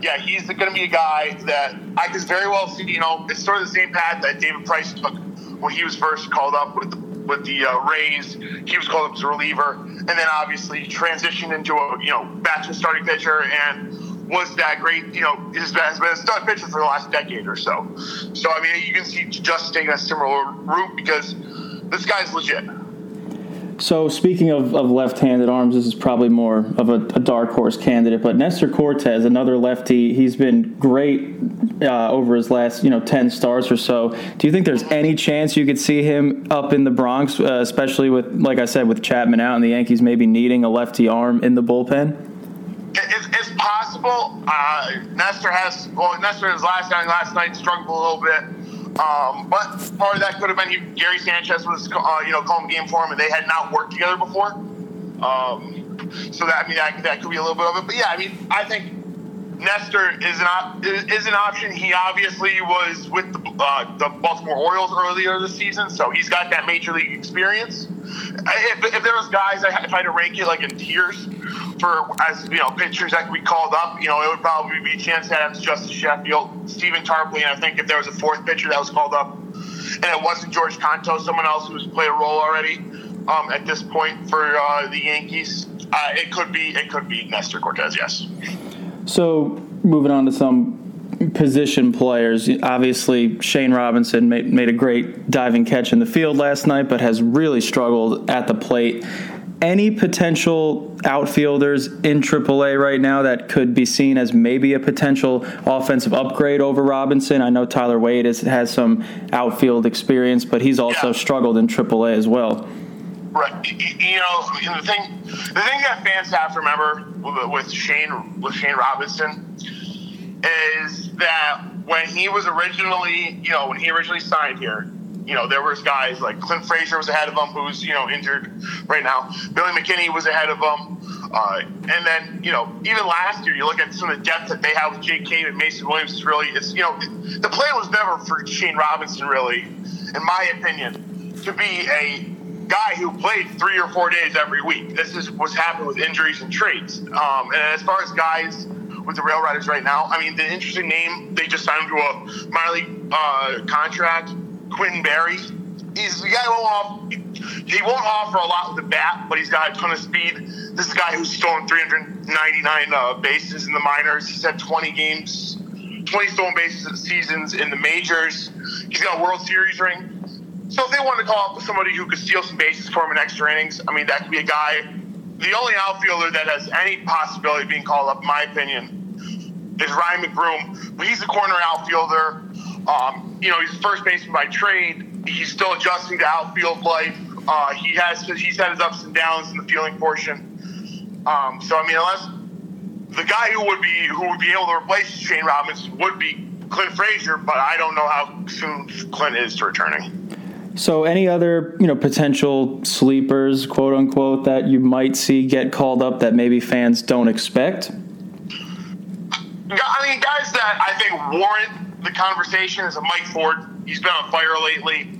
S4: Yeah, he's going to be a guy that I could very well see. You know, it's sort of the same path that David Price took when he was first called up with the, with the uh, Rays. He was called up as a reliever, and then obviously transitioned into a you know to starting pitcher and was that great, you know, has been, has been a stud pitcher for the last decade or so. So, I mean, you can see just taking a similar route because this guy's legit.
S1: So, speaking of, of left handed arms, this is probably more of a, a, dark horse candidate, but Nestor Cortes, another lefty, he's been great uh, over his last, you know, 10 starts or so. Do you think there's any chance you could see him up in the Bronx, uh, especially with, like I said, with Chapman out and the Yankees maybe needing a lefty arm in the bullpen?
S4: It's. Uh, Nestor has well, Nestor his last outing last night struggled a little bit, um, but part of that could have been he, Gary Sanchez was uh, you know calling game for him, and they had not worked together before. Um, so that I mean that, that could be a little bit of it. But yeah, I mean I think Nestor is an op- is an option. He obviously was with the, uh, the Baltimore Orioles earlier this season, so he's got that major league experience. If, if there was guys, if I had to rank it like in tiers, for as you know pitchers that be called up. You know, it would probably be Chance Adams, Justus Sheffield, Stephen Tarpley, and I think if there was a fourth pitcher that was called up, and it wasn't George Kontos, someone else who's played a role already um, at this point for uh, the Yankees, uh, it could be it could be Nestor Cortes. Yes.
S1: So moving on to some position players. Obviously, Shane Robinson made, made a great diving catch in the field last night, but has really struggled at the plate any potential outfielders in AAA right now that could be seen as maybe a potential offensive upgrade over Robinson? I know Tyler Wade has, has some outfield experience, but he's also yeah. struggled in AAA as well.
S4: Right. You know, the thing, the thing that fans have to remember with Shane, with Shane Robinson, is that when he was originally, you know, when he originally signed here, you know, there was guys like Clint Frazier was ahead of him, who's you know injured right now. Billy McKinney was ahead of him, uh, and then you know even last year, you look at some of the depth that they have with Jake and Mason Williams. Is really, it's you know, the plan was never for Shane Robinson, really, in my opinion, to be a guy who played three or four days every week. This is what's happened with injuries and trades. Um, and as far as guys with the Rail Riders right now, I mean, the interesting name they just signed to a minor league uh, contract Quintin Berry. He's the guy won't off, he won't offer a lot with the bat, but he's got a ton of speed. This is a guy who's stolen 399 uh, bases in the minors. He's had 20 games, 20 stolen bases seasons in the majors. He's got a World Series ring. So if they want to call up somebody who could steal some bases for him in extra innings, I mean that could be a guy the only outfielder that has any possibility of being called up, in my opinion, is Ryan McBroom. But he's a corner outfielder. Um, you know, he's first baseman by trade. He's still adjusting to outfield life. Uh, he has he's had his ups and downs in the fielding portion. Um, so I mean, unless the guy who would be who would be able to replace Shane Robbins would be Clint Frazier, but I don't know how soon Clint is to returning.
S1: So, any other you know potential sleepers, quote unquote, that you might see get called up that maybe fans don't expect?
S4: I mean, guys that I think warrant the conversation is Mike Ford. He's been on fire lately.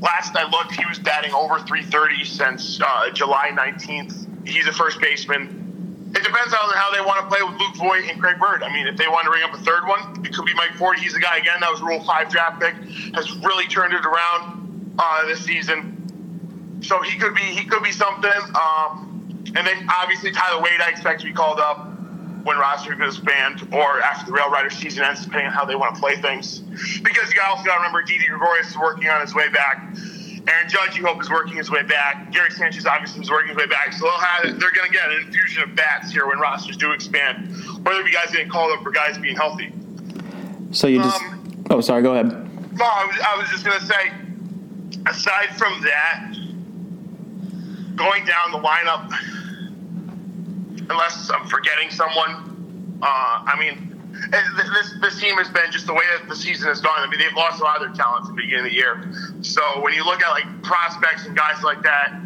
S4: Last I looked, he was batting over 330 since uh, July 19th. He's a first baseman it depends on how they want to play with Luke Voit and Greg Bird. I mean, if they want to ring up a third one, it could be Mike Ford. He's the guy again that was Rule Five draft pick, has really turned it around uh, this season. So he could be he could be something. Um, and then obviously Tyler Wade, I expect to be called up when roster gets banned or after the Rail Rider season ends, depending on how they want to play things. Because you also got to remember Didi Gregorius is working on his way back. Aaron Judge, you hope, is working his way back. Gary Sanchez obviously is working his way back. So they'll have they're going to get an infusion of bats here when rosters do expand. Whether be guys getting called up for guys being healthy.
S1: So you just um, oh sorry, go ahead.
S4: No, I was, I was just going to say. Aside from that, going down the lineup, unless I'm forgetting someone, uh, I mean, this this team has been just the way that the season has gone. I mean, they've lost a lot of their talent at the beginning of the year. So when you look at like prospects and guys like that,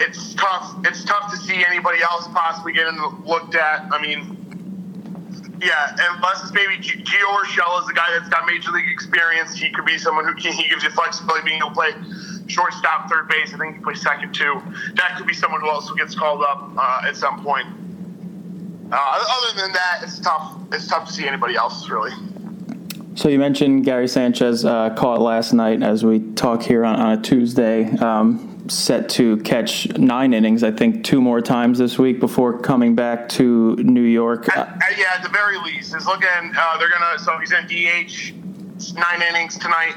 S4: it's tough. It's tough to see anybody else possibly getting looked at. I mean, yeah, and it's maybe Gio Urshela is the guy that's got major league experience. He could be someone who can, he gives you flexibility, being able to play shortstop, third base. I think he plays second too. That could be someone who also gets called up uh, at some point. Uh, other than that, it's tough. It's tough to see anybody else really.
S1: So you mentioned Gary Sanchez uh, caught last night as we talk here on, on a Tuesday. Um, set to catch nine innings, I think, two more times this week before coming back to New York.
S4: At, at, yeah, at the very least, he's looking. Uh, they're gonna. So he's in DH, nine innings tonight.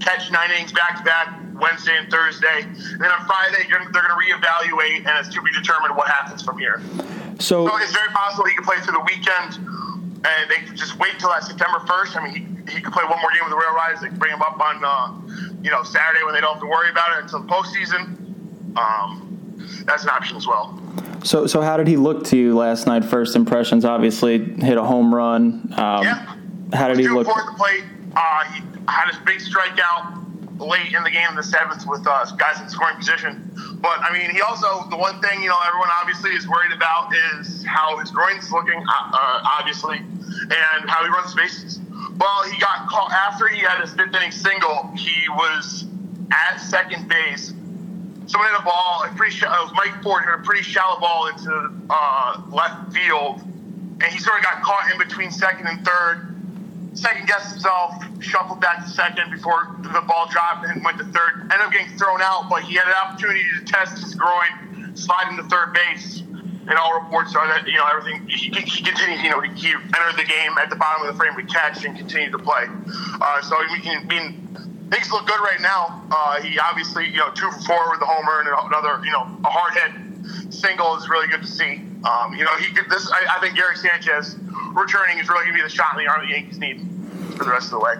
S4: Catch nine innings back to back Wednesday and Thursday. And then on Friday, they're going to reevaluate, and it's to be determined what happens from here.
S1: So,
S4: so it's very possible he can play through the weekend, and they just wait till that September 1st. I mean, he, he could play one more game with the Rail Riders. They can bring him up on, uh, you know, Saturday when they don't have to worry about it until the postseason. Um, that's an option as well.
S1: So, so how did he look to you last night? First impressions, obviously, hit a home run. Um,
S4: yeah.
S1: How did he look?
S4: the plate. Uh, he had his big strikeout late in the game in the seventh with uh, guys in scoring position. But I mean, he also the one thing you know everyone obviously is worried about is how his groin's looking, uh, uh obviously, and how he runs bases. Well, he got caught after he had his fifth inning single. He was at second base. Someone hit a ball, a pretty it was Mike Ford hit a pretty shallow ball into uh, left field, and he sort of got caught in between second and third second guessed himself, shuffled back to second before the ball dropped and went to third. Ended up getting thrown out, but he had an opportunity to test his groin, slide into third base. And all reports are that you know everything. He, he you know, he, entered the game at the bottom of the frame to catch and continued to play. Uh, so we I mean, things look good right now. Uh, he obviously, you know, two for four with the homer and another, you know, a hard hit single is really good to see. Um, you know, he could, this. I, I think Gary Sanchez returning is really going to be the shot in the arm the Yankees need for the rest of the way.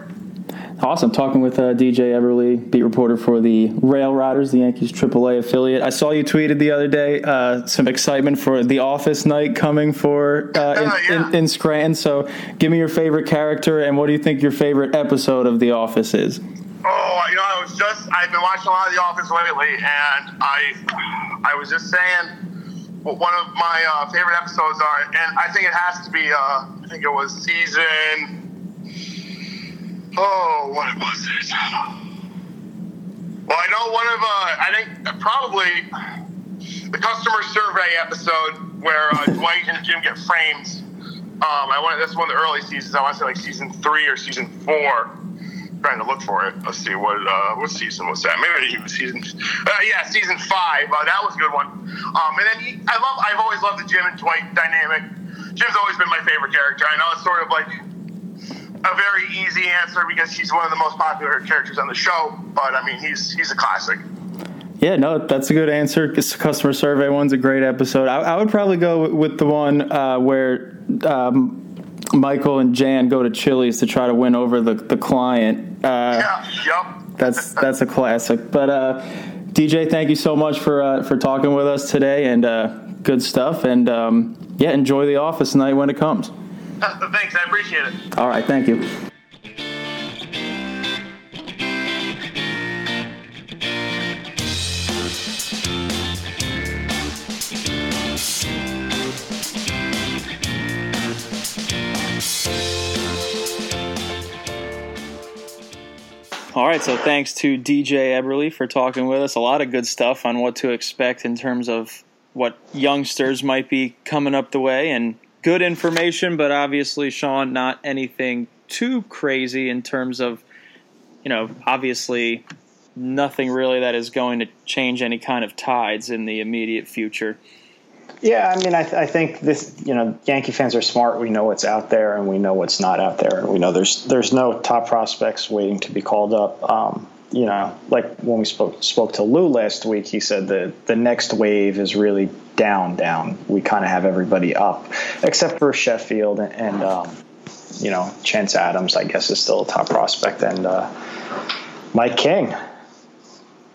S1: Awesome. Talking with uh, DJ Eberle, beat reporter for the Rail Riders, the Yankees AAA affiliate. I saw you tweeted the other day uh, some excitement for the office night coming for uh, in, yeah. in, in, Scranton. So, give me your favorite character and what do you think your favorite episode of The Office is?
S4: Oh, you know, I was just I've been watching a lot of The Office lately, and I I was just saying one of my uh, favorite episodes are, and I think it has to be. Uh, I think it was season. Oh, what was it? Well, I know one of. Uh, I think probably the customer survey episode where uh, Dwight and Jim get framed. Um, I want that's one of the early seasons. I want to say like season three or season four trying to look for it. Let's see what uh, what season was that? Maybe it was season. Uh, yeah, season five. Uh, that was a good one. Um, and then he, I love. I've always loved the Jim and Dwight dynamic. Jim's always been my favorite character. I know it's sort of like a very easy answer because he's one of the most popular characters on the show. But I mean, he's he's a classic.
S1: Yeah, no, that's a good answer. This customer survey one's a great episode. I, I would probably go with the one uh, where um, Michael and Jan go to Chili's to try to win over the, the client. Uh,
S4: Yeah, yep.
S1: that's that's a classic. But uh, DJ, thank you so much for uh, for talking with us today, and uh, good stuff. And um, yeah, enjoy the office night when it comes.
S4: Thanks, I appreciate it.
S1: All right, thank you. All right, so thanks to DJ Eberle for talking with us. A lot of good stuff on what to expect in terms of what youngsters might be coming up the way, and good information, but obviously, Sean, not anything too crazy in terms of, you know, obviously nothing really that is going to change any kind of tides in the immediate future.
S2: Yeah, I mean, I, th- I think this. You know, Yankee fans are smart. We know what's out there, and we know what's not out there. We know there's there's no top prospects waiting to be called up. Um, you know, like when we spoke spoke to Lou last week, he said that the next wave is really down, down. We kind of have everybody up, except for Sheffield and, and um, you know, Chance Adams. I guess is still a top prospect, and uh, Mike King.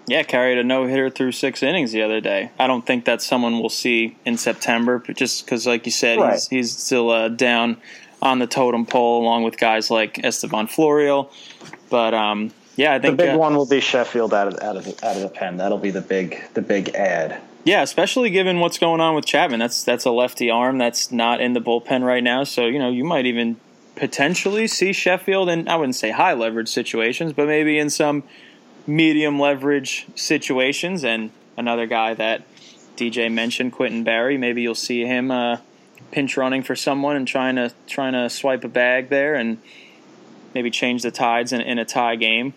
S1: Yeah, carried a no hitter through six innings the other day. I don't think that's someone we'll see in September, but just because, like you said,
S2: Right.
S1: he's he's still uh, down on the totem pole along with guys like Estevan Florial. But um, yeah, I think The
S2: big
S1: uh,
S2: one will be Sheffield out of out of the, out of the pen. That'll be the big the big ad.
S1: Yeah, especially given what's going on with Chapman. That's that's a lefty arm that's not in the bullpen right now. So you know you might even potentially see Sheffield in I wouldn't say high leverage situations, but maybe in some medium leverage situations. And another guy that DJ mentioned, Quintin Berry. Maybe you'll see him uh, pinch running for someone and trying to trying to swipe a bag there and maybe change the tides in, in a tie game,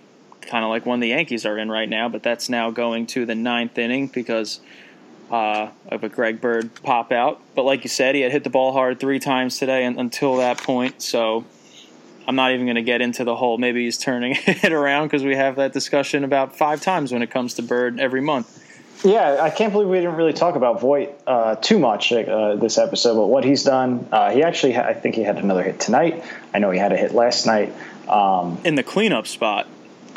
S1: kind of like one the Yankees are in right now. But that's now going to the ninth inning because uh, of a Greg Bird pop out. But like you said, he had hit the ball hard three times today and, until that point. So I'm not even going to get into the whole maybe he's turning it around because we have that discussion about five times when it comes to Bird every month.
S2: Yeah, I can't believe we didn't really talk about Voit uh, too much uh, this episode, but what he's done, uh, he actually, ha- I think he had another hit tonight. I know he had a hit last night. Um,
S1: In the cleanup spot,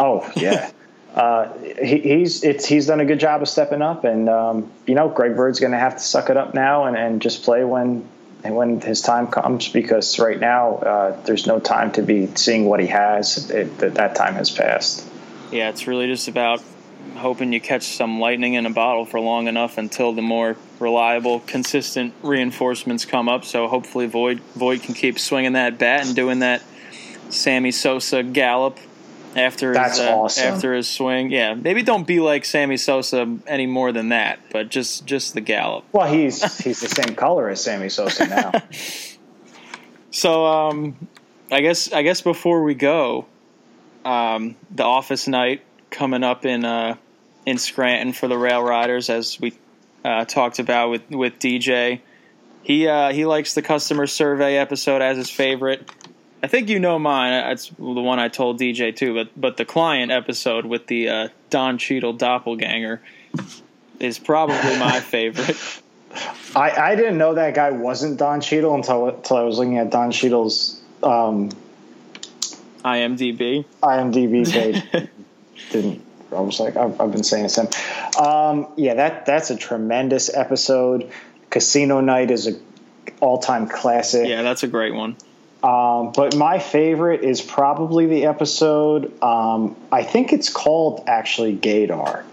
S2: oh yeah, uh, he, he's it's he's done a good job of stepping up, and um, you know, Greg Bird's going to have to suck it up now and, and just play when when his time comes because right now uh, there's no time to be seeing what he has. It, that that time has passed.
S1: yeah, it's really just about hoping you catch some lightning in a bottle for long enough until the more reliable, consistent reinforcements come up. So hopefully, Voit Voit can keep swinging that bat and doing that Sammy Sosa gallop after
S2: That's
S1: his uh,
S2: awesome.
S1: after his swing. Yeah, maybe don't be like Sammy Sosa any more than that, but just just the gallop.
S2: Well, he's he's the same color as Sammy Sosa now.
S1: So um, I guess I guess before we go, um, the office night coming up in uh, in Scranton for the Rail Riders, as we uh, talked about with with DJ. He uh, he likes the customer survey episode as his favorite. I think you know mine. That's the one I told DJ too. But but the client episode with the uh, Don Cheadle doppelganger is probably my favorite.
S2: I, I didn't know that guy wasn't Don Cheadle until, until I was looking at Don Cheadle's um,
S1: IMDb.
S2: IMDb page. didn't I was like I've, I've been saying this. him. Um, yeah, that that's a tremendous episode. Casino Night is a all time classic.
S1: Yeah, that's a great one.
S2: Um, but my favorite is probably the episode. Um, I think it's called actually Gaydar.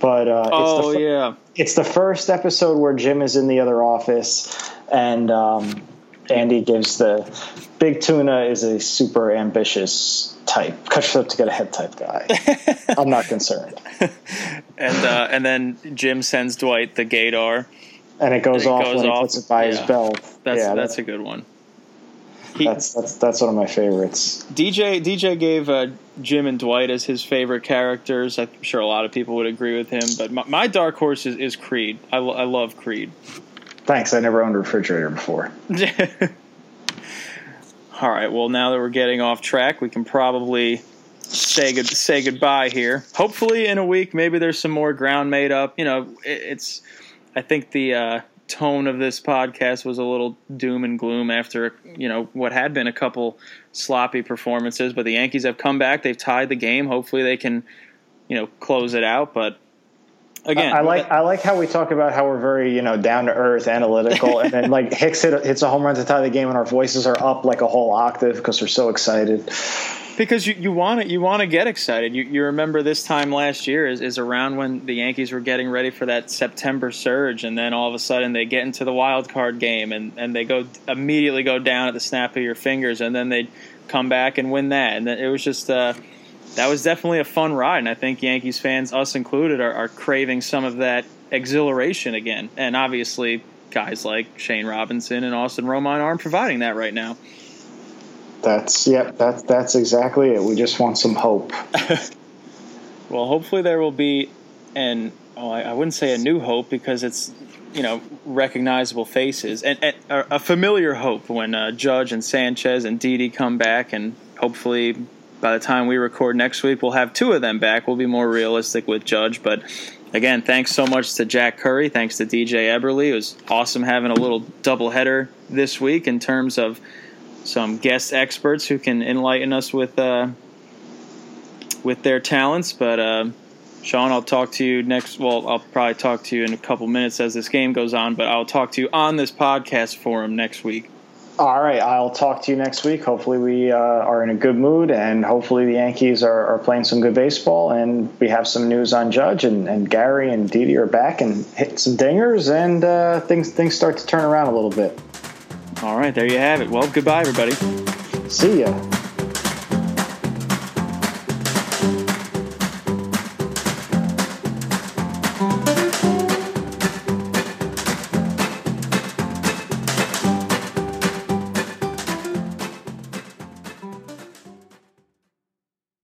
S2: But uh, it's
S1: Oh
S2: the
S1: yeah.
S2: it's the first episode where Jim is in the other office, and um, Andy gives the Big Tuna is a super ambitious type, cut up to get ahead type guy. I'm not concerned,
S1: and uh, and then Jim sends Dwight the Gator.
S2: and it goes
S1: It
S2: off
S1: goes
S2: when he puts it by his belt.
S1: That's
S2: yeah,
S1: that's
S2: that-
S1: a good one. He,
S2: that's that's that's one of my favorites.
S1: DJ DJ gave uh, Jim and Dwight as his favorite characters. I'm sure a lot of people would agree with him, but my, my dark horse is, is Creed. I, lo- I love Creed.
S2: Thanks. I never owned a refrigerator before.
S1: All right. Well, now that we're getting off track, we can probably say good say goodbye here. Hopefully, in a week, maybe there's some more ground made up. You know, it, it's. I think the uh, tone of this podcast was a little doom and gloom after you know what had been a couple sloppy performances, but the Yankees have come back. They've tied the game. Hopefully, they can you know close it out. But again,
S2: I like I like how we talk about how we're very you know down to earth, analytical, and then like Hicks hit, hits a home run to tie the game, and our voices are up like a whole octave because we're so excited
S1: because you, you want to you want to get excited. You, you remember this time last year is, is around when the Yankees were getting ready for that September surge, and then all of a sudden they get into the wild card game and, and they go immediately go down at the snap of your fingers, and then they come back and win that, and it was just uh, that was definitely a fun ride, and I think Yankees fans, us included, are, are craving some of that exhilaration again, and obviously guys like Shane Robinson and Austin Romine aren't providing that right now.
S2: That's yep. That's that's exactly it. We just want some hope.
S1: well, hopefully there will be, and oh, I, I, wouldn't say a new hope because it's you know recognizable faces and, and a familiar hope when uh, Judge and Sanchez and Didi come back, and hopefully by the time we record next week, we'll have two of them back. We'll be more realistic with Judge, but. Again, thanks so much to Jack Curry. Thanks to DJ Eberle. It was awesome having a little doubleheader this week in terms of some guest experts who can enlighten us with uh, with their talents. But uh, Sean, I'll talk to you next. Well, I'll probably talk to you in a couple minutes as this game goes on. But I'll talk to you on this podcast forum next week.
S2: All right, I'll talk to you next week. Hopefully, we uh, are in a good mood, and hopefully, the Yankees are, are, playing some good baseball, and we have some news on Judge, and, and Gary and Didi are back and hit some dingers, and uh, things things start to turn around a little bit.
S1: All right, there you have it. Well, goodbye, everybody.
S2: See ya.